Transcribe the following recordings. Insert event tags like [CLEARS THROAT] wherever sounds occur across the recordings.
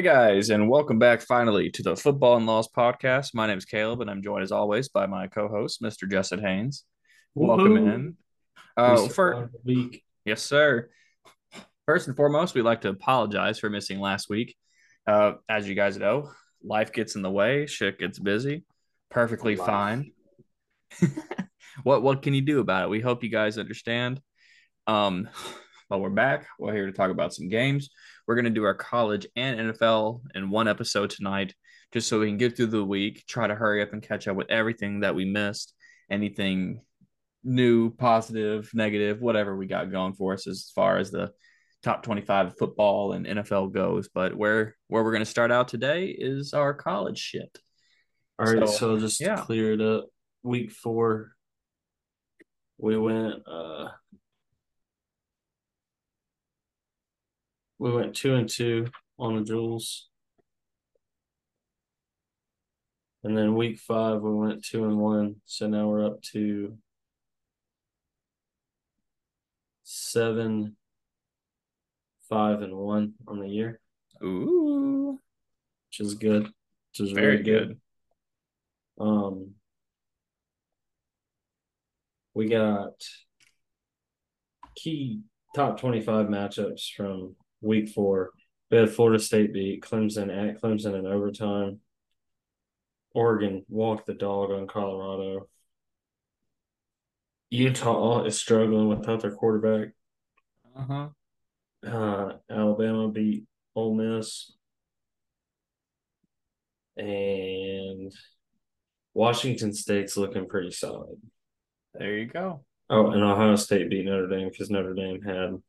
Hey guys, and welcome back finally to the Football and Laws podcast. My name is Caleb, and I'm joined as always by my co-host, Mr. Justin Haynes. Welcome Woohoo! in. Uh, for week. yes, sir. First and foremost, we'd like to apologize for missing last week. Uh, as you guys know, life gets in the way, shit gets busy. Perfectly Life. fine. [LAUGHS] what what can you do about it? We hope you guys understand. Um, but we're back. We're here to talk about some games. We're gonna do our college and NFL in one episode tonight, just so we can get through the week. Try to hurry up and catch up with everything that we missed. Anything new, positive, negative, whatever we got going for us as far as the top 25 football and NFL goes. But where where we're gonna start out today is our college shit. All right, So, so, just yeah. to clear it up, week four, we went uh we went two and two on the Jules. And then week five we went two and one. So now we're up to seven, five and one on the year, Ooh, which is good. Which is very very good. good. Um, we got key top 25 matchups from week four. We had Florida State beat Clemson at Clemson in overtime. Oregon walked the dog on Colorado. Utah is struggling without their quarterback. Uh-huh. Uh, Alabama beat Ole Miss. And Washington State's looking pretty solid. There you go. Oh, and Ohio State beat Notre Dame because Notre Dame had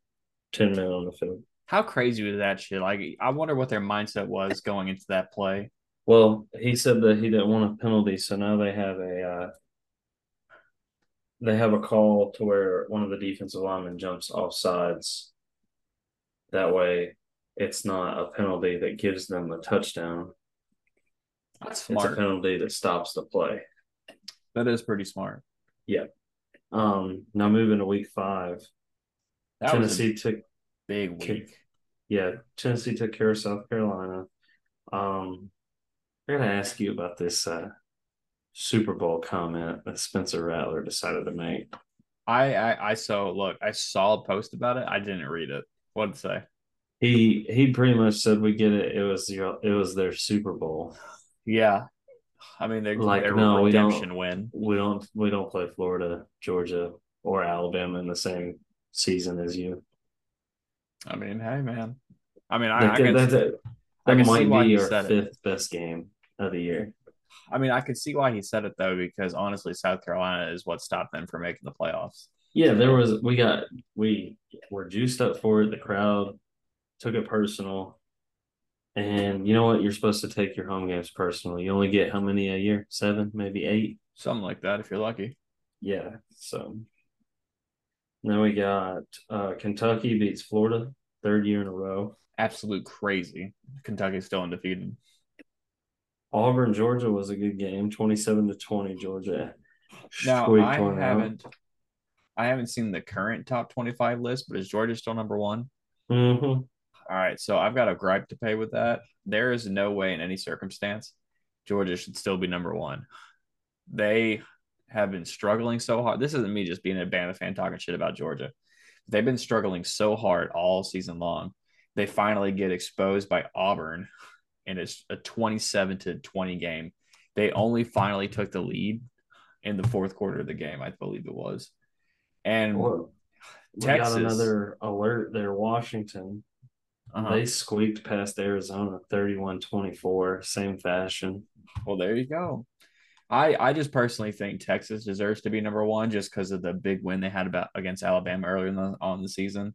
10 men on the field. How crazy was that shit? Like, I wonder what their mindset was going into that play. Well, he said that he didn't want a penalty, so now they have a uh, they have a call to where one of the defensive linemen jumps off sides. That way, it's not a penalty that gives them a touchdown. That's smart. It's a penalty that stops the play. That is pretty smart. Yeah. Um, now moving to week five, That was a Tennessee took big week. yeah, Tennessee took care of South Carolina. Um, I gotta ask you about this uh, Super Bowl comment that Spencer Rattler decided to make. I, I I so look, I saw a post about it. I didn't read it. What did it say? He he pretty much said we get it. It was your it was their Super Bowl. Yeah. I mean, they're Like, their no, we don't- win. We don't we don't play Florida, Georgia, or Alabama in the same season as you. I mean, hey man. I mean, I, That, I can that, that, I that can might be your our said it. fifth best game of the year. I mean, I could see why he said it though, because honestly, South Carolina is what stopped them from making the playoffs. Yeah, there was we got we were juiced up for it. The crowd took it personal. And you know what? You're supposed to take your home games personal. You only get how many a year? Seven, maybe eight. Something like that, if you're lucky. Yeah. So then we got uh, Kentucky beats Florida, third year in a row. Absolute crazy. Kentucky's still undefeated. Auburn, Georgia was a good game, twenty-seven to twenty. Georgia. Now I haven't I haven't seen the current top 25 list, but is Georgia still number one? Mhm. All right, so I've got a gripe to pay with that. There is no way in any circumstance Georgia should still be number one. They have been struggling so hard. This isn't me just being a Bama fan talking shit about Georgia. They've been struggling so hard all season long. They finally get exposed by Auburn, and it's a 27 to 20 game. They only finally took the lead in the fourth quarter of the game, I believe it was. And Well, we Texas. got another alert there. Washington. uh-huh. They squeaked past Arizona 31 24, same fashion. Well, there you go. I I just personally think Texas deserves to be number one just because of the big win they had about against Alabama earlier in the, on the season.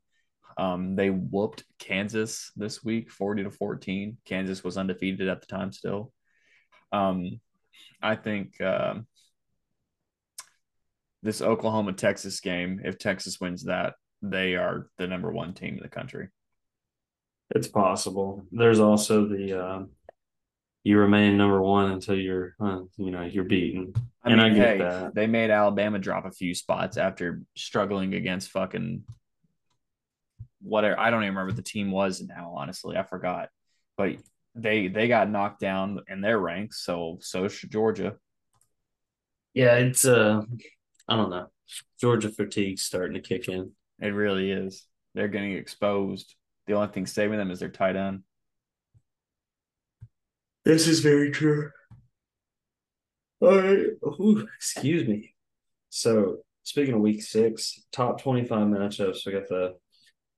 Um, they whooped Kansas this week, forty to fourteen. Kansas was undefeated at the time still. Um, I think um this Oklahoma Texas game, if Texas wins that, they are the number one team in the country. It's possible. There's also the uh, you remain number one until you're, uh, you know, you're beaten. I And mean, I get hey, that. they made Alabama drop a few spots after struggling against fucking whatever. I don't even remember what the team was now, honestly. I forgot. But they they got knocked down in their ranks, so so should Georgia. Yeah, it's uh, I don't know. Georgia fatigue starting to kick in. It really is. They're getting exposed. The only thing saving them is their tight end. This is very true. All right. Ooh, excuse me. So speaking of week six, top twenty-five matchups. We got the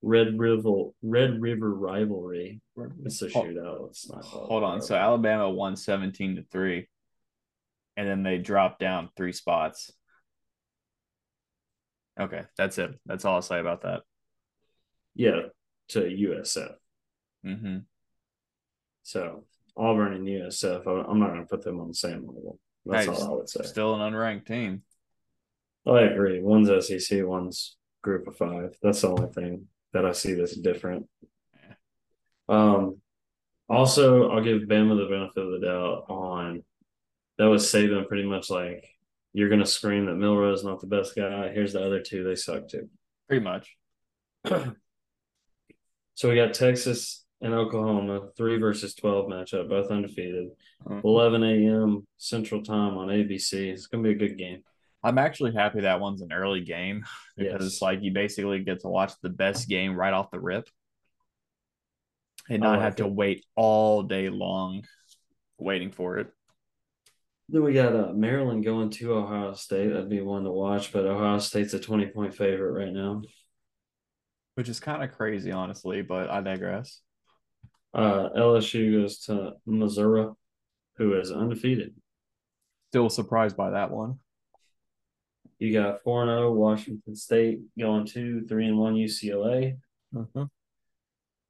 Red River Red River rivalry. It's a shootout. It's not. Hold on. So Alabama won seventeen to three, and then they dropped down three spots. Okay, that's it. That's all I'll say about that. Yeah, to USF. Mm-hmm. So Auburn and USF, I'm not going to put them on the same level. That's all I would say. Still an unranked team. I agree. One's SEC, one's Group of Five. That's the only thing that I see that's different. Um, also, I'll give Bama the benefit of the doubt on that was Saban pretty much like you're going to scream that Milroe is not the best guy. Here's the other two; they suck too. Pretty much. [CLEARS THROAT] So we got Texas and Oklahoma, three versus twelve matchup, both undefeated. Mhm. 11 a.m. Central Time on ABC. It's gonna be a good game. I'm actually happy that one's an early game [LAUGHS] because Yes. it's like you basically get to watch the best game right off the rip and not like have to wait all day long waiting for it. Then we got uh, Maryland going to Ohio State. That'd be one to watch, but Ohio State's a 20 point favorite right now. Which is kind of crazy, honestly, but I digress. Uh, LSU goes to Missouri, who is undefeated. Still surprised by that one. You got 4 0 Washington State going to 3 and 1 UCLA.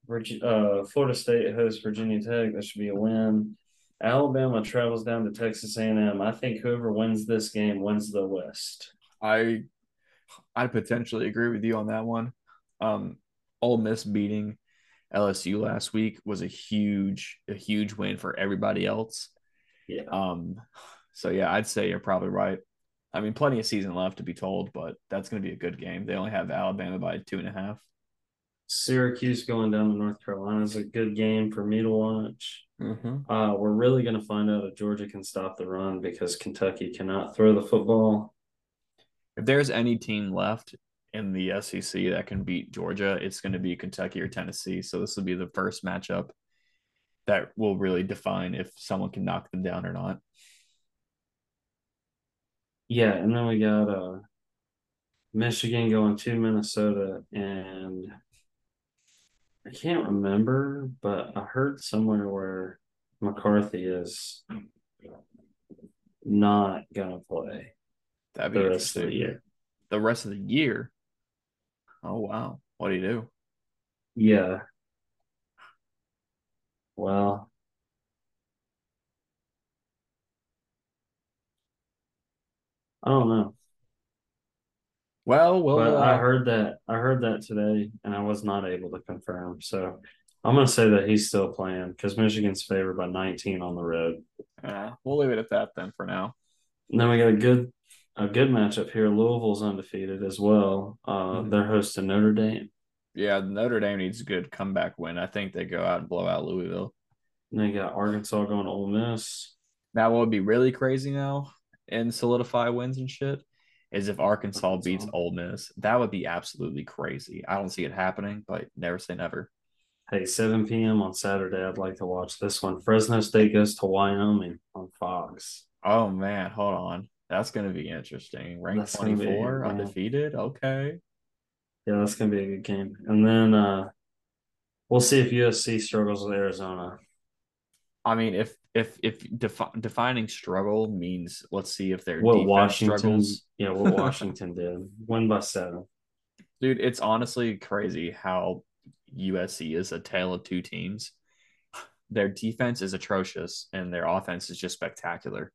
Virgi- uh, Florida State hosts Virginia Tech. That should be a win. Alabama travels down to Texas A&M. I think whoever wins this game wins the West. I I potentially agree with you on that one. Um, Ole Miss beating LSU last week was a huge a huge win for everybody else. Yeah. Um, so yeah, I'd say you're probably right. I mean, plenty of season left to be told, but that's going to be a good game. They only have Alabama by two and a half. Syracuse going down to North Carolina is a good game for me to watch. Mm-hmm. Uh, we're really going to find out if Georgia can stop the run because Kentucky cannot throw the football. If there's any team left in the SEC that can beat Georgia, it's going to be Kentucky or Tennessee. So this will be the first matchup that will really define if someone can knock them down or not. Yeah, and then we got uh, Michigan going to Minnesota, and I can't remember, but I heard somewhere where McCarthy is not gonna play That'd be the rest of the year. The rest of the year. Oh wow. What do you do? Yeah. Well, I don't know. Well, well, But uh, I heard that I heard that today, and I was not able to confirm. So I'm gonna say that he's still playing because Michigan's favored by 19 on the road. uh, we'll leave it at that then for now. And then we got a good a good matchup here. Louisville's undefeated as well. Uh, Mhm. they're hosting Notre Dame. Yeah, Notre Dame needs a good comeback win. I think they go out and blow out Louisville. And they got Arkansas going to Ole Miss. Now, what would be really crazy now and solidify wins and shit is if Arkansas, Arkansas. beats Ole Miss. That would be absolutely crazy. I don't see it happening, but never say never. Hey, 7 p.m. on Saturday. I'd like to watch this one. Fresno State goes to Wyoming on Fox. Oh man, hold on. That's gonna be interesting. Ranked That's gonna be- 24, yeah. undefeated. Okay. Yeah, that's gonna be a good game. And then uh we'll see if USC struggles with Arizona. I mean, if if if defi- defining struggle means let's see if their What Washington struggles. yeah, what [LAUGHS] Washington did. Win by seven. Dude, it's honestly crazy how USC is a tale of two teams. Their defense is atrocious and their offense is just spectacular.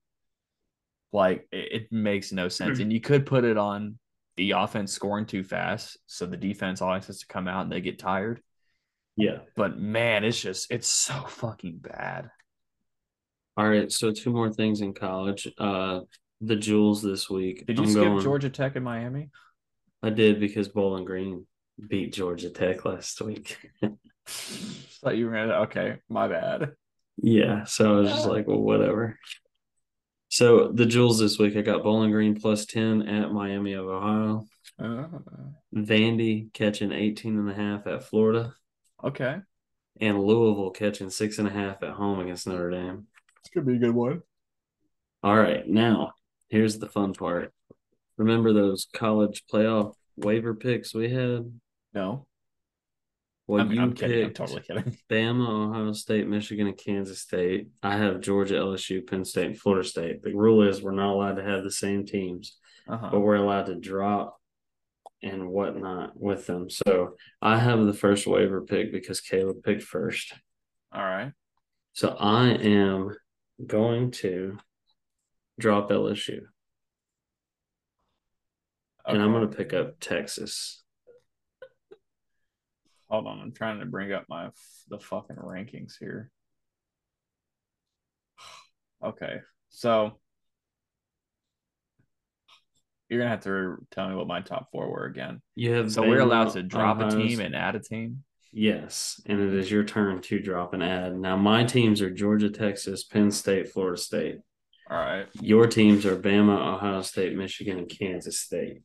Like it, it makes no sense. And you could put it on the offense scoring too fast, so the defense always has to come out and they get tired. Yeah. But man, it's just it's so fucking bad. All right, so two more things in college. Uh the Jewels this week. Did you I'm skip going- Georgia Tech and Miami? I did because Bowling Green beat Georgia Tech last week. [LAUGHS] Thought you were gonna okay, my bad. Yeah, so I was just like, well, whatever. So the Jewels this week, I got Bowling Green plus 10 at Miami of Ohio. Uh, Vandy catching 18 and a half at Florida. okay. And Louisville catching six and a half at home against Notre Dame. It's gonna be a good one. All right, now here's the fun part. Remember those college playoff waiver picks we had? No. Well, I'm, you I'm kidding. I'm totally kidding. [LAUGHS] Bama, Ohio State, Michigan, and Kansas State. I have Georgia, LSU, Penn State, and Florida State. The rule is we're not allowed to have the same teams, Uh-huh. but we're allowed to drop and whatnot with them. So I have the first waiver pick because Caleb picked first. All right. So I am going to drop LSU and I'm going to pick up Texas. Hold on, I'm trying to bring up my the fucking rankings here. [SIGHS] Okay, so you're gonna have to tell me what my top four were again. You have So we're allowed to drop a team and add a team. Yes, and it is your turn to drop and add. Now my teams are Georgia, Texas, Penn State, Florida State. All right, Your teams are Bama, Ohio State, Michigan, and Kansas State.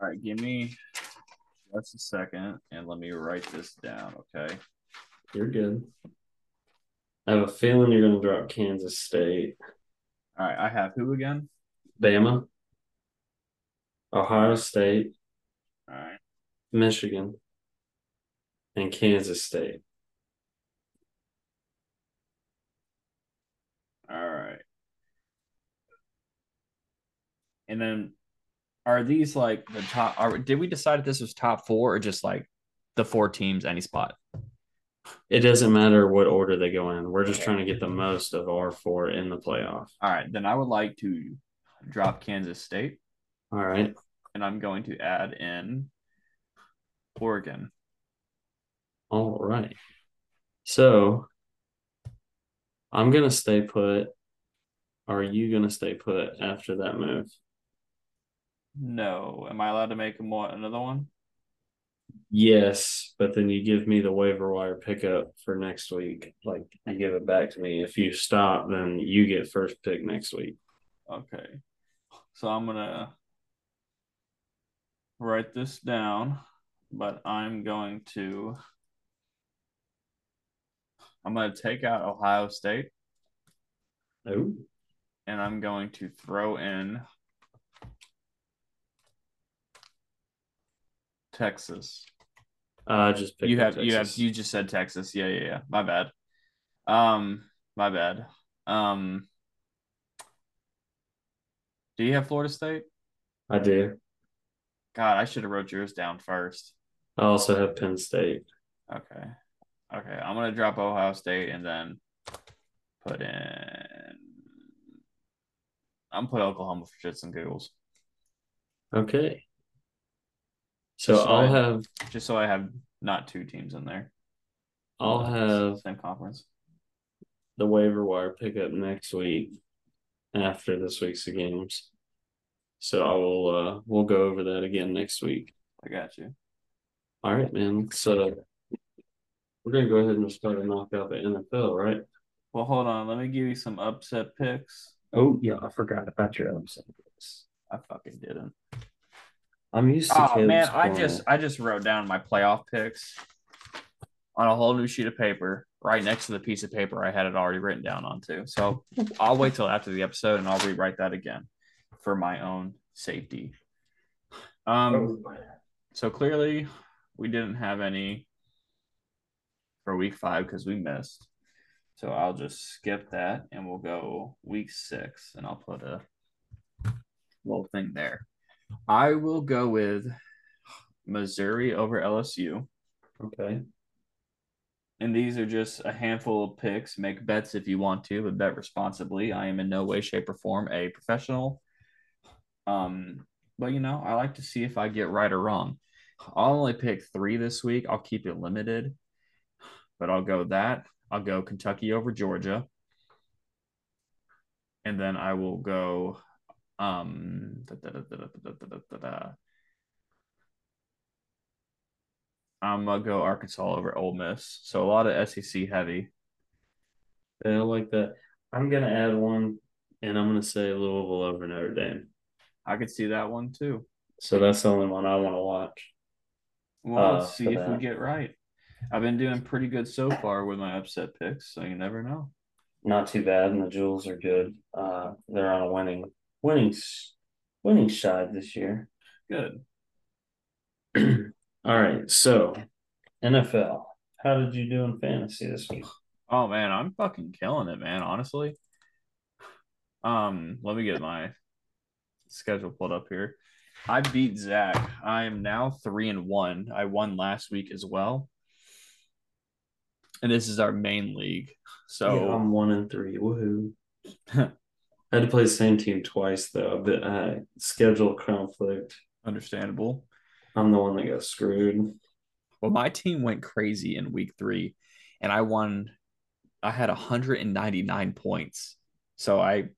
all right. Give me just a second, and let me write this down. Okay. You're good. I have a feeling you're going to drop Kansas State, All right. I have who again? Bama, Ohio State, All right. Michigan, and Kansas State. All right. And then, are these like the top? Are did we decide if this was top four or just like the four teams, any spot? It doesn't matter what order they go in. We're just trying to get the most of our four in the playoff. All right, then I would like to drop Kansas State, All right. and I'm going to add in Oregon. All right. So I'm going to stay put. Are you going to stay put after that move? No, am I allowed to make more another one? Yes, but then you give me the waiver wire pickup for next week. Like you give it back to me. If you stop, then you get first pick next week. Okay, so I'm gonna write this down, but I'm going to. I'm to take out Ohio State Oh, and I'm going to throw in Texas. I just You have you have you just said Texas. Yeah, yeah, yeah. My bad. Um, my bad. Um, do you have Florida State? I do. God, I should have wrote yours down first. I also have Penn State. Okay. Okay. I'm gonna drop Ohio State and then put in I'm put Oklahoma for shits and giggles. Okay. So Just so I'll I- have Just so I have not two teams in there. I'll have same conference. the waiver wire pickup next week after this week's games. So I will uh we'll go over that again next week. I got you. All right, man. So we're gonna go ahead and start to knock out the NFL, right? Well, hold on. Let me give you some upset picks. Oh yeah, I forgot about your upset picks. I fucking didn't. I'm used to Oh Caleb's man, I corner. just I just wrote down my playoff picks on a whole new sheet of paper right next to the piece of paper I had it already written down onto. So [LAUGHS] I'll wait till after the episode and I'll rewrite that again for my own safety. Um so clearly we didn't have any for week 5 cuz we missed. So I'll just skip that and we'll go week 6 and I'll put a little thing there. I will go with Missouri over LSU. okay. And these are just a handful of picks. Make bets if you want to, but bet responsibly. I am in no way, shape, or form a professional. Um, but you know, I like to see if I get right or wrong. I'll only pick three this week. I'll keep it limited, but I'll go that. I'll go Kentucky over Georgia. And then I will go um da, da, da, I'm gonna go Arkansas over Ole Miss. So a lot of SEC heavy. Yeah, I like that. I'm gonna add one, and I'm gonna say Louisville over Notre Dame. I could see that one too. So that's the only one I want to watch. Well, uh, let's see if that. we get right. I've been doing pretty good so far with my upset picks, so you never know. Not too bad, and the Jewels are good. Uh, they're on a winning winning, winning side this year. Good. [CLEARS THROAT] All right, so NFL. How did you do in fantasy this week? Oh man, I'm fucking killing it, man. Honestly. Um, let me get my schedule pulled up here. I beat Zach. I am now three and one. I won last week as well. And this is our main league. So Yeah, I'm one and three. Woohoo! [LAUGHS] I had to play the same team twice though, but uh, schedule conflict. understandable. I'm the one that got screwed. Well, my team went crazy in week three, and I won. I had 199 points, so I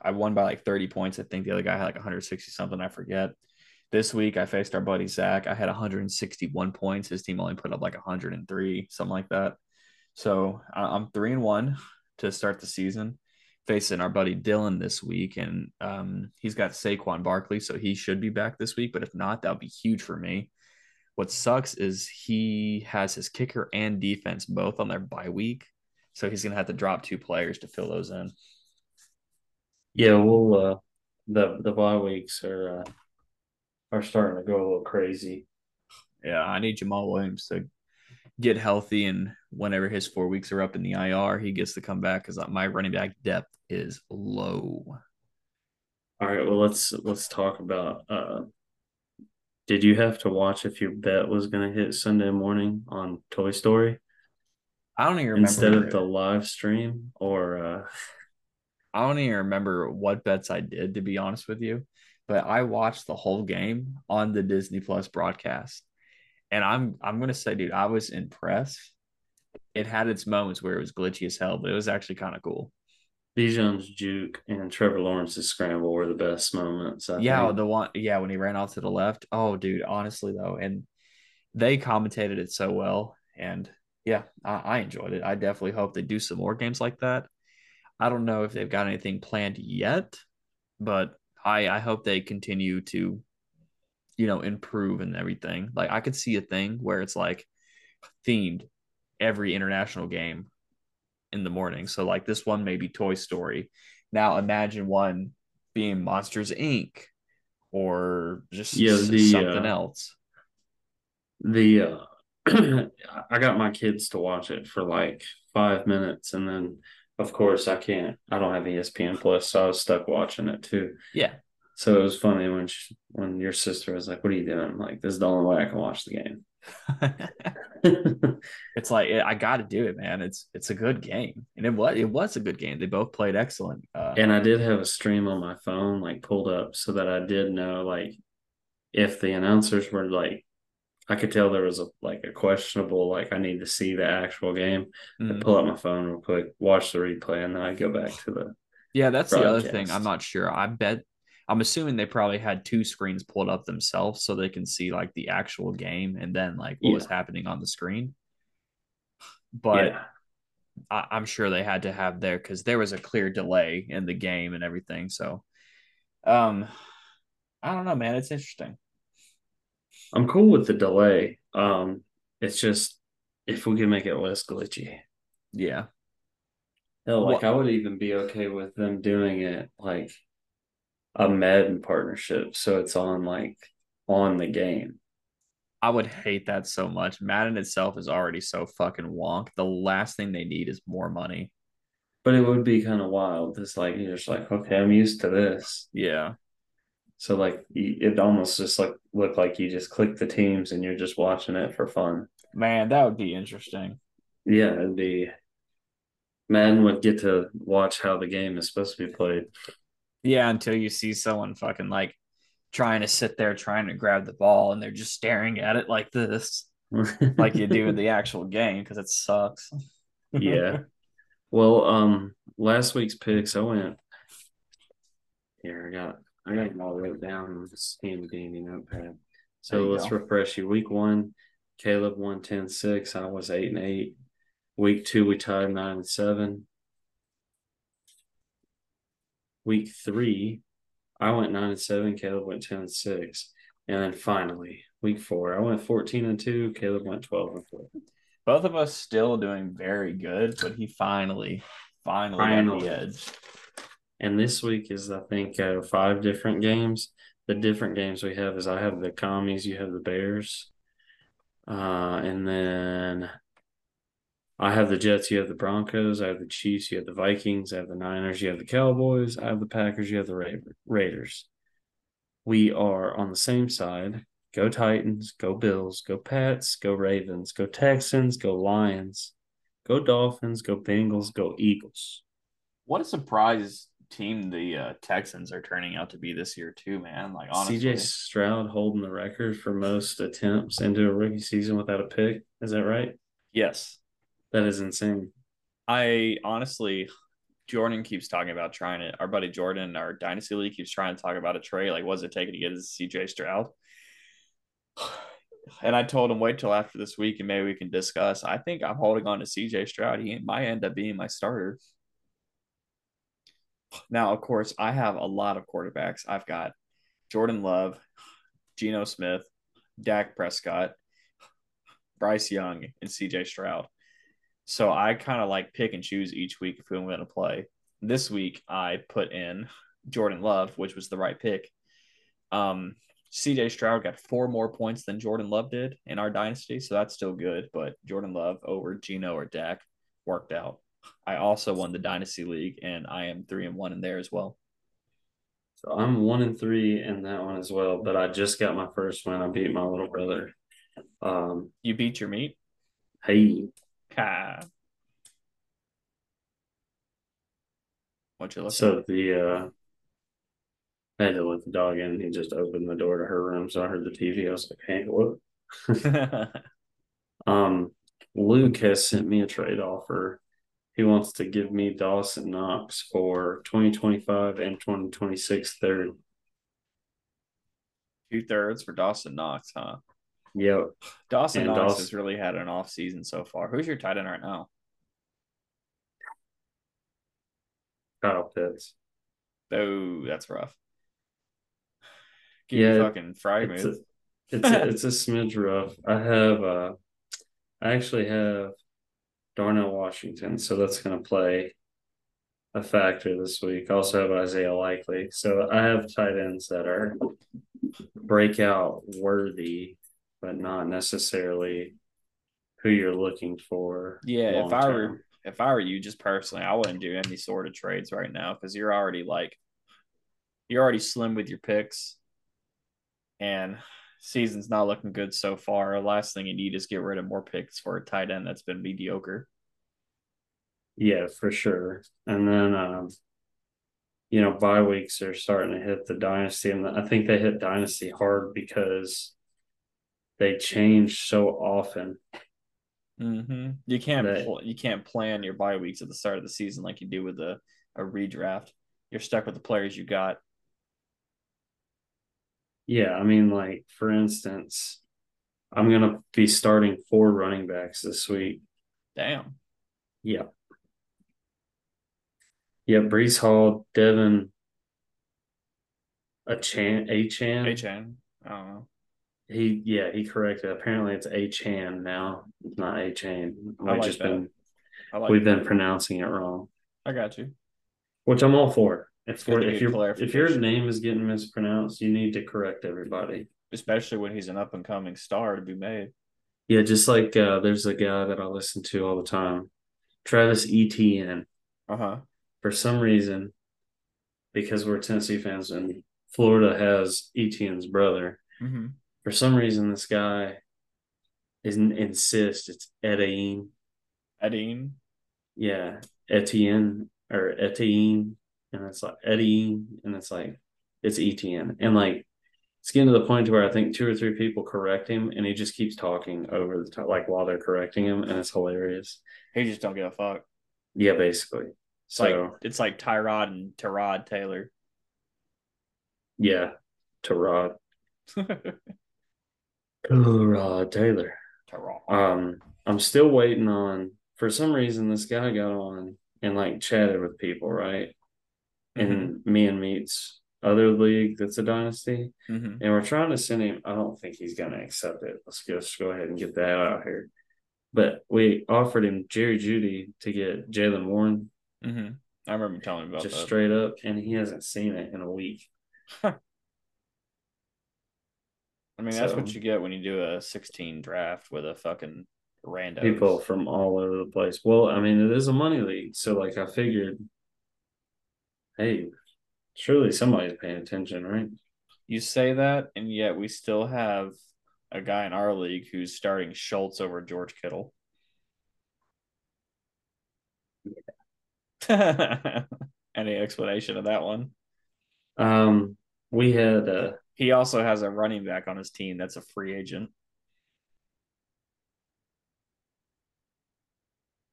I won by like 30 points. I think the other guy had like 160 something. I forget. This week I faced our buddy Zach. I had 161 points. His team only put up like 103, something like that. So I'm three and one to start the season. Facing our buddy Dylan this week, and um, he's got Saquon Barkley, so he should be back this week. But if not, that would be huge for me. What sucks is he has his kicker and defense both on their bye week. So he's gonna have to drop two players to fill those in. Yeah, we'll uh the the bye weeks are uh, are starting to go a little crazy. Yeah, I need Jamaal Williams to get healthy and whenever his four weeks are up in the IR, he gets to come back because my running back depth is low. All right, well let's let's talk about uh did you have to watch if your bet was gonna hit Sunday morning on Toy Story I don't even remember instead of the live stream or uh I don't even remember what bets I did to be honest with you, but I watched the whole game on the Disney Plus broadcast. And I'm I'm gonna say, dude, I was impressed. It had its moments where it was glitchy as hell, but it was actually kind of cool. Bijan's juke and Trevor Lawrence's scramble were the best moments. I yeah, think. the one yeah, when he ran off to the left. Oh, dude, honestly though, and they commentated it so well. And yeah, I, I enjoyed it. I definitely hope they do some more games like that. I don't know if they've got anything planned yet, but I I hope they continue to, you know, improve and everything. Like I could see a thing where it's like themed every international game in the morning. So like this one may be Toy Story. Now imagine one being Monsters Inc. or just Yeah, the, something uh, else. the uh [CLEARS THROAT] I got my kids to watch it for like five minutes and then of course I can't I don't have ESPN plus so I was stuck watching it too. Yeah. So it was funny when she, when your sister was like, "What are you doing?" I'm like, "This is the only way I can watch the game." [LAUGHS] it's like I got to do it, man. It's it's a good game, and it was it was a good game. They both played excellent. Uh, and I did have a stream on my phone like pulled up so that I did know like if the announcers were like I could tell there was a like a questionable like I need to see the actual game. mm. I'd pull up my phone real quick, watch the replay, and then I'd go back to the Yeah, that's the other thing. I'm not sure. I bet I'm assuming they probably had two screens pulled up themselves so they can see like the actual game and then like what was happening on the screen. [SIGHS] But yeah. I, I'm sure they had to have there because there was a clear delay in the game and everything. So, um, I don't know, man. It's interesting. I'm cool with the delay. Um, it's just if we can make it less glitchy. Yeah, Hell, like What- I would even be okay with them doing it like a Madden partnership, so it's on like on the game. I would hate that so much. Madden itself is already so fucking wonk. The last thing they need is more money. But it would be kind of wild. It's like you're just like, okay, I'm used to this. Yeah, So like, it almost just like look like you just click the teams and you're just watching it for fun. man, that would be interesting. Yeah, it'd be. Madden would get to watch how the game is supposed to be played. Yeah, until you see someone fucking like trying to sit there trying to grab the ball and they're just staring at it like this, [LAUGHS] like you do in the actual game because it sucks. yeah. Well, um, last week's picks, I went here. I got I got them all wrote down on this handy dandy notepad. So let's go. refresh you. Week one, Caleb won 10 6. I was eight and eight. Week two, we tied nine and seven. Week three, I went nine and seven. Caleb went ten and six, and then finally week four, I went fourteen and two. Caleb went twelve and four. Both of us still doing very good, but he finally, finally, finally. the edge. And this week is, I think, uh, five different games. The different games we have is I have the commies, you have the Bears, uh, and then I have the Jets, you have the Broncos, I have the Chiefs, you have the Vikings, I have the Niners, you have the Cowboys, I have the Packers, you have the Ra- Raiders. We are on the same side. Go Titans, go Bills, go Pats, go Ravens, go Texans, go Lions, go Dolphins, go Bengals, go Eagles. What a surprise team the uh, Texans are turning out to be this year too, man. Like honestly, CJ Stroud holding the record for most attempts into a rookie season without a pick. Is that right? Yes. That is insane. I honestly, Jordan keeps talking about trying to. Our buddy Jordan, our dynasty league, keeps trying to talk about a trade. Like, what's it taking to get his CJ Stroud? [SIGHS] And I told him wait till after this week and maybe we can discuss. I think I'm holding on to CJ Stroud. He might end up being my starter. Now, of course, I have a lot of quarterbacks. I've got Jordan Love, Geno Smith, Dak Prescott, Bryce Young, and CJ Stroud. So I kind of like pick and choose each week if I'm going to play. This week I put in Jordan Love, which was the right pick. Um, CJ Stroud got four more points than Jordan Love did in our dynasty, so that's still good. But Jordan Love over Geno or Dak worked out. I also won the dynasty league, and I am three and one in there as well. So I'm one and three in that one as well. But I just got my first win. I beat my little brother. Um, you beat your meat. Hey, Ha. What you looking So at? the uh I had to let the dog in. He just opened the door to her room, so I heard the TV. I was like, "Hey, what?" [LAUGHS] um, Luke has sent me a trade offer. He wants to give me Dawson Knox for 2025 and 2026 third. Two thirds for Dawson Knox, huh? Yep. Dawson and Knox Dawson, has really had an off season so far. Who's your tight end right now? Kyle Pitts. Oh, that's rough. Give yeah, fucking fry it's a, it's a, it's a [LAUGHS] smidge rough. I have uh, I actually have Darnell Washington, so that's going to play a factor this week. Also have Isaiah Likely, so I have tight ends that are breakout worthy but not necessarily who you're looking for. Yeah, if I were if I were you, just personally, I wouldn't do any sort of trades right now because you're already like you're already slim with your picks, and season's not looking good so far. The last thing you need is get rid of more picks for a tight end that's been mediocre. Yeah, for sure. And then, um, you know, bye weeks are starting to hit the dynasty, and I think they hit dynasty hard because they change so often. Mm-hmm. You can't that, pl- you can't plan your bye weeks at the start of the season like you do with a, a redraft. You're stuck with the players you got. Yeah, I mean, like for instance, I'm gonna be starting four running backs this week. Damn. Yeah. Yeah, Breece Hall, Devin, a chan, a chan, a chan. I don't know. He yeah, he corrected. Apparently it's A Chan now. It's not A Chain. We've like just that. been like we've that. been pronouncing it wrong. I got you. Which I'm all for. If for, if your if your name is getting mispronounced, you need to correct everybody. Especially when he's an up and coming star to be made. Yeah, just like uh, there's a guy that I listen to all the time, Travis Etienne. Uh huh. For some reason, because we're Tennessee fans and Florida has Etienne's brother, mm-hmm for some reason this guy isn't insist it's Etienne. Etienne. Yeah, Etienne or Etienne, and it's like Etienne, and it's like it's Etienne, and like it's getting to the point to where I think two or three people correct him, and he just keeps talking over the top, like while they're correcting him, and it's hilarious. He just don't give a fuck. Yeah, basically. It's so like it's like Tyrod and Tyrod Taylor. Yeah, Tyrod. [LAUGHS] Rod Taylor. Um, I'm still waiting on. For some reason, this guy got on and like chatted with people, right? And me and Meets other league that's a dynasty. Mhm. And we're trying to send him. I don't think he's going to accept it. Let's just go ahead and get that out here. But we offered him Jerry Jeudy to get Jaylen Warren Mhm. I remember telling me about just that. straight up, and he hasn't seen it in a week. I mean, that's So- what you get when you do a 16 draft with a fucking random People from all over the place. Well, I mean, it is a money league, so like I figured, hey, surely somebody's paying attention, right? You say that, and yet we still have a guy in our league who's starting Schultz over George Kittle. [LAUGHS] Any explanation of that one? Um, we had uh, He also has a running back on his team that's a free agent.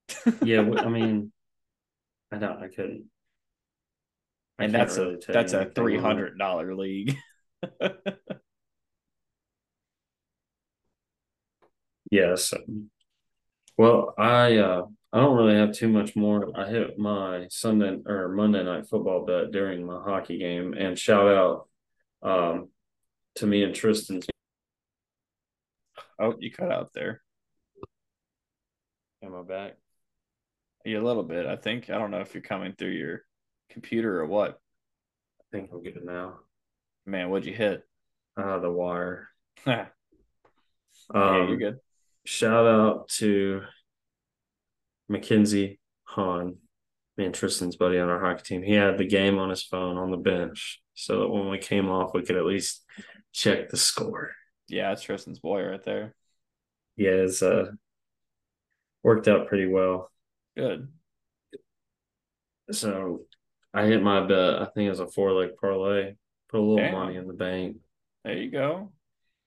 [LAUGHS] yeah, I [LAUGHS] mean, I don't, I couldn't. I and that's really a that's a three hundred dollar league. [LAUGHS] Yeah, so well, I uh I don't really have too much more. I hit my Sunday or Monday night football bet during my hockey game and shout out um to me and Tristan. oh, you cut out there. am I back? Yeah, a little bit. I think. I don't know if you're coming through your computer or what. I think I'm good now. Man, what'd you hit? Uh the wire. [LAUGHS] yeah, Um you're good. shout out to Mackenzie Hahn, me and Tristan's buddy on our hockey team. He had the game on his phone on the bench so that when we came off we could at least check the score. Yeah, it's Tristan's boy right there. yeah, it's uh worked out pretty well. Good. So I hit my bet. I think it was a four leg parlay. Put a little Damn. money in the bank. There you go.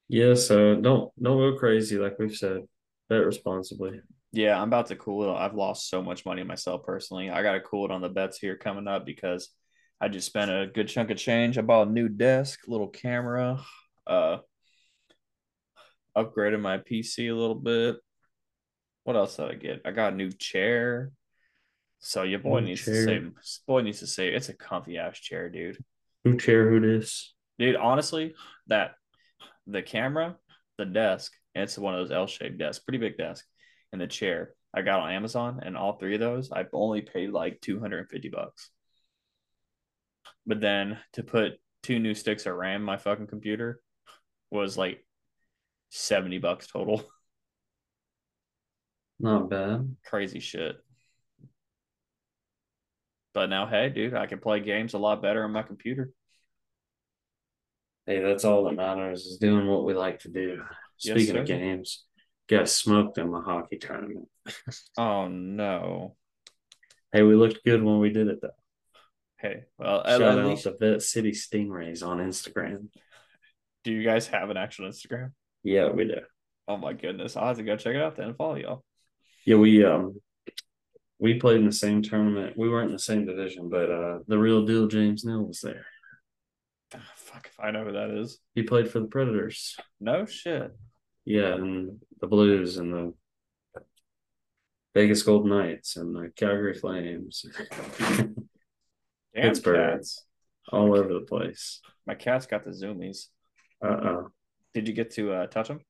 Yeah, so don't don't go crazy like we've said. Bet responsibly. Yeah, I'm about to cool it. I've lost so much money myself personally. I got to cool it on the bets here coming up because I just spent a good chunk of change. I bought a new desk, little camera, uh, upgraded my PC a little bit. What else did I get? I got a new chair. So your boy New needs chair. to save. Boy needs to save. It's a comfy ass chair, dude. Who chair who this? Dude, honestly, that the camera, the desk, and it's one of those L-shaped desks, pretty big desk, and the chair I got on Amazon, and all three of those I only paid like two hundred and fifty bucks. But then to put two new sticks of RAM in my fucking computer was like seventy bucks total. [LAUGHS] Not bad. Crazy shit. But now, hey, dude, I can play games a lot better on my computer. Hey, that's all that matters is doing what we like to do. Yes, Speaking of games, got smoked in the hockey tournament. [LAUGHS] Oh no. Hey, we looked good when we did it though. Hey, well, Shout at out least to Vet City Stingrays on Instagram. do you guys have an actual Instagram? Yeah, we do. Oh my goodness, I'll have to go check it out then and follow y'all. Yeah, we um we played in the same tournament. We weren't in the same division, but uh the real deal James Neal was there. Ah, fuck if I know who that is. He played for the Predators. No shit. Yeah, and the Blues and the Vegas Golden Knights and the Calgary Flames. Pittsburgh. cats. All over the place. My cat's got the zoomies. Uh uh Did you get to uh, touch him?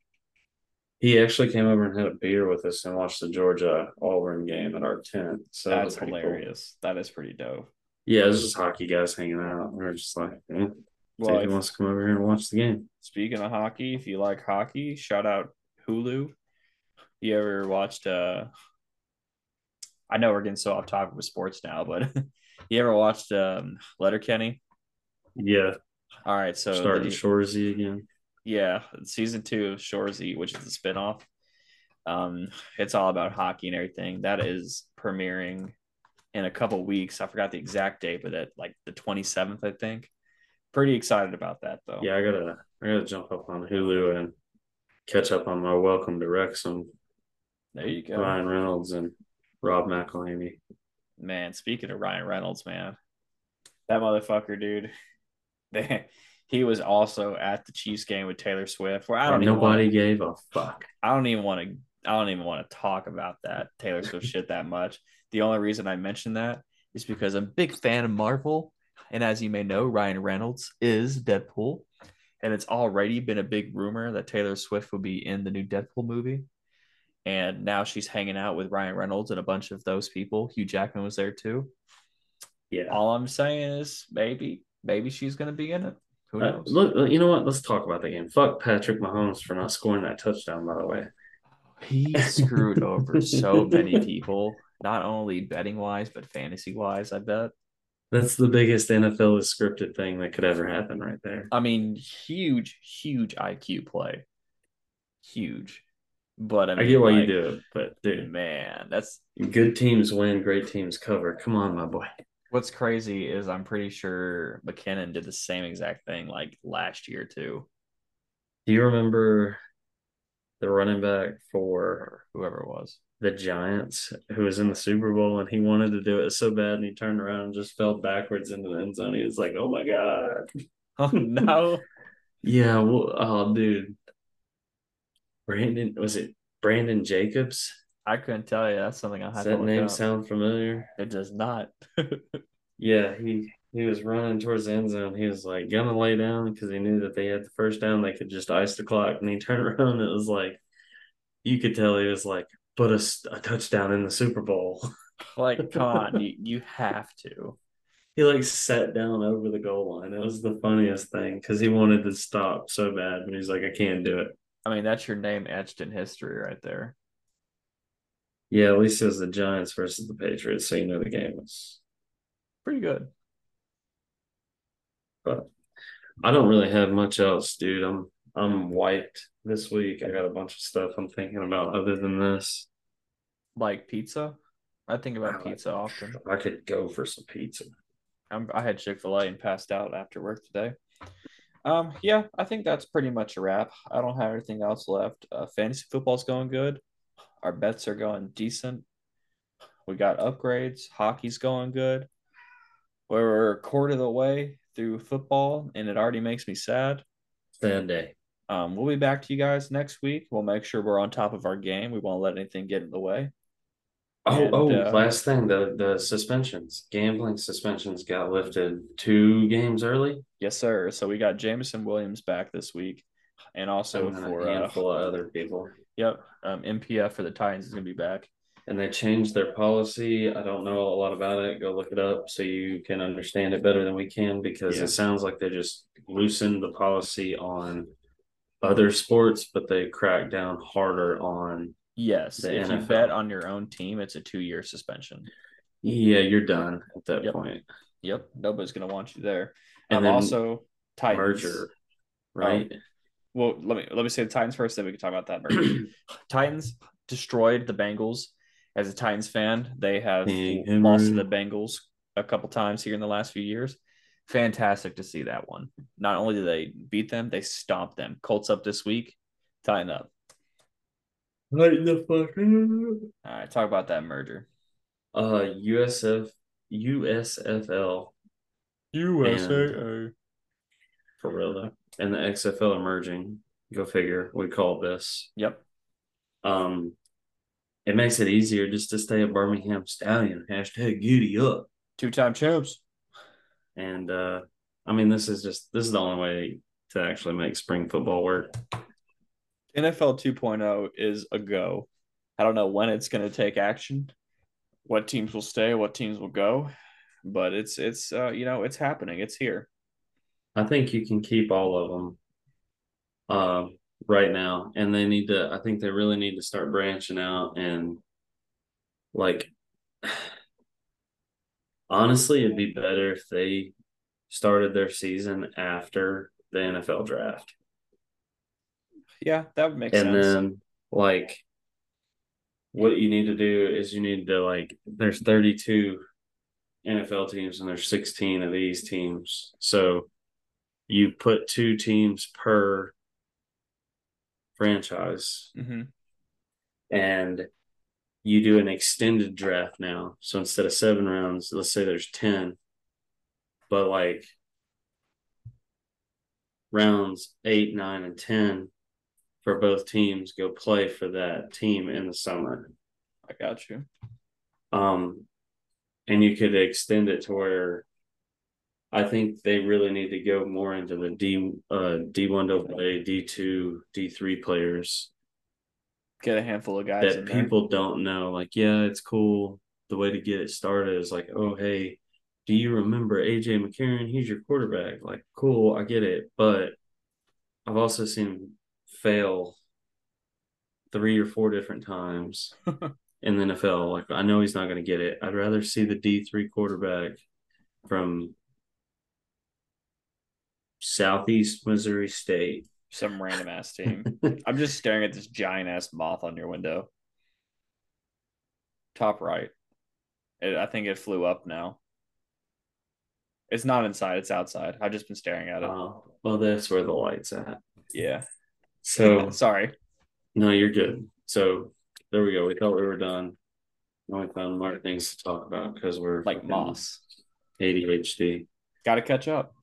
He actually came over and had a beer with us and watched the Georgia Auburn game at our tent. So that was That's pretty cool. hilarious. That is pretty dope. Yeah, it was just hockey guys hanging out. We were just like, eh, Well, if he wants to come over here and watch the game. speaking of hockey, if you like hockey, shout out Hulu. You ever watched uh I know we're getting so off topic with sports now, but [LAUGHS] you ever watched um Letterkenny? Yeah, All right, so starting the- Shoresy again. yeah, season two of Shoresy, which is the spinoff. Um, it's all about hockey and everything. That is premiering in a couple weeks. I forgot the exact date, but at like the 27th, I think. Pretty excited about that though. Yeah, I gotta I gotta jump up on Hulu and catch up on my Welcome to Wrexham, There you go. Ryan Reynolds and Rob McElhenney. Man, speaking of Ryan Reynolds, man, that motherfucker, dude. [LAUGHS] They, he was also at the Chiefs game with Taylor Swift. Where I don't nobody wanna, gave a fuck. I don't even want to. I don't even want to talk about that Taylor Swift shit that much. The only reason I mention that is because I'm a big fan of Marvel, And as you may know, Ryan Reynolds is Deadpool. And it's already been a big rumor that Taylor Swift will be in the new Deadpool movie. And now she's hanging out with Ryan Reynolds and a bunch of those people. Hugh Jackman was there too. Yeah. All I'm saying is maybe, maybe she's going to be in it. Who Uh, knows? look, you know what? Let's talk about the game. Fuck Patrick Mahomes for not scoring that touchdown, by the way. he screwed over so many people, not only betting wise, but fantasy wise, I bet. That's the biggest NFL is scripted thing that could ever happen right there. I mean, huge, huge IQ play. Huge. But I, I get why you do it, but dude, Man, that's good teams win, great teams cover. Come on, my boy. what's crazy is I'm pretty sure McKinnon did the same exact thing like last year too, Do you remember the running back for whoever it was. The Giants who was in the Super Bowl and he wanted to do it so bad and he turned around and just fell backwards into the end zone? He was like, "Oh my god." [LAUGHS] Oh no. Yeah, well, oh dude. Brandon was it Brandon Jacobs? I couldn't tell you. That's something I Does have to that name up. sound familiar? It does not. [LAUGHS] Yeah, he he was running towards the end zone. He was like gonna lay down because he knew that they had the first down. They could just ice the clock, and he turned [LAUGHS] around. And it was like you could tell he was like, "Put us a touchdown in the Super Bowl." [LAUGHS] like, [LAUGHS] come on, you, you have to. he like sat down over the goal line. It was the funniest thing because he wanted to stop so bad, but he's like, "I can't do it." I mean, that's your name etched in history right there. Yeah, at least it was the Giants versus the Patriots, so you know the game was. Pretty good. But I don't really have much else, dude. I'm I'm wiped this week. I got a bunch of stuff I'm thinking about other than this. Like pizza. I think about I like- pizza often. I could go for some pizza. I'm, I had Chick Fil A and passed out after work today. Um, yeah, I think that's pretty much a wrap. I don't have anything else left. Uh, fantasy football's going good. Our bets are going decent. We got upgrades. Hockey's going good. We're a quarter of the way through football, and it already makes me sad. Sad day. Um, we'll be back to you guys next week. We'll make sure we're on top of our game. We won't let anything get in the way. Oh, And, oh, uh, last thing, the the suspensions. Gambling suspensions got lifted two games early. Yes, sir. So we got Jameson Williams back this week, and also and for a uh, of other people. Yep. Um, NPF for the Titans is going to be back. And they changed their policy. I don't know a lot about it. Go look it up so you can understand it better than we can because Yeah. it sounds like they just loosened the policy on other sports, but they crack down harder on Yes. If you bet on your own team, it's a two year suspension. yeah, you're done at that Yep. point. Yep. Nobody's going to want you there. And um, also, Titans. Merger, right? Well, let me let me say the Titans first, then we can talk about that merger. [CLEARS THROAT] Titans destroyed the Bengals. As a Titans fan, they have King lost to the Bengals a couple times here in the last few years. Fantastic to see that one. Not only did they beat them, they stomped them. Colts up this week. Tighten up. Lighten the fuck up. All right, talk about that merger. Uh, USF, USFL USA. for real though, and the XFL emerging. Go figure. We call this. Yep. Um, it makes it easier just to stay a Birmingham Stallion. Hashtag giddy up. Two time champs. And uh, I mean, this is just this is the only way to actually make spring football work. NFL 2.0 is a go. I don't know when it's going to take action, what teams will stay, what teams will go, but it's it's uh, you know it's happening. It's here. I think you can keep all of them uh, right now, and they need to. I think they really need to start branching out and like. Honestly, it'd be better if they started their season after the NFL draft, Yeah, that would make and sense. And then like. What you need to do is you need to like. There's 32 NFL teams and there's 16 of these teams, so you put two teams per franchise hmm and you do an extended draft now. So instead of seven rounds, let's say there's 10, but like rounds eight, nine, and 10 for both teams go play for that team in the summer. I got you. Um, and you could extend it to where I think they really need to go more into the D uh D one AA, D two, D three players Get a handful of guys that people there. don't know. Like, yeah, it's cool. The way to get it started is like, oh hey, do you remember AJ McCarron? He's your quarterback. Like, cool, I get it. But I've also seen him fail three or four different times [LAUGHS] in the NFL. Like, I know he's not going to get it. I'd rather see the D3 quarterback from Southeast Missouri State. Some random ass team. [LAUGHS] I'm just staring at this giant ass moth on your window. Top right. It, I think it flew up now. It's not inside, it's outside. I've just been staring at it. Oh, well, that's where the light's at. Yeah. So sorry. No, you're good. So there we go. We thought we were done. Now we found more things to talk about because we're like moss. ADHD. Got to catch up.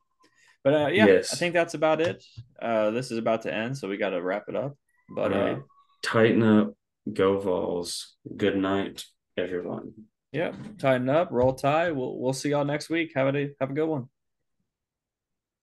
But uh, yeah, yes. I think that's about it. Uh, this is about to end, so we got to wrap it up. But right. uh, tighten up, go Vols. Good night, everyone. Yeah, tighten up, roll Tide. We'll we'll see y'all next week. Have a have a good one.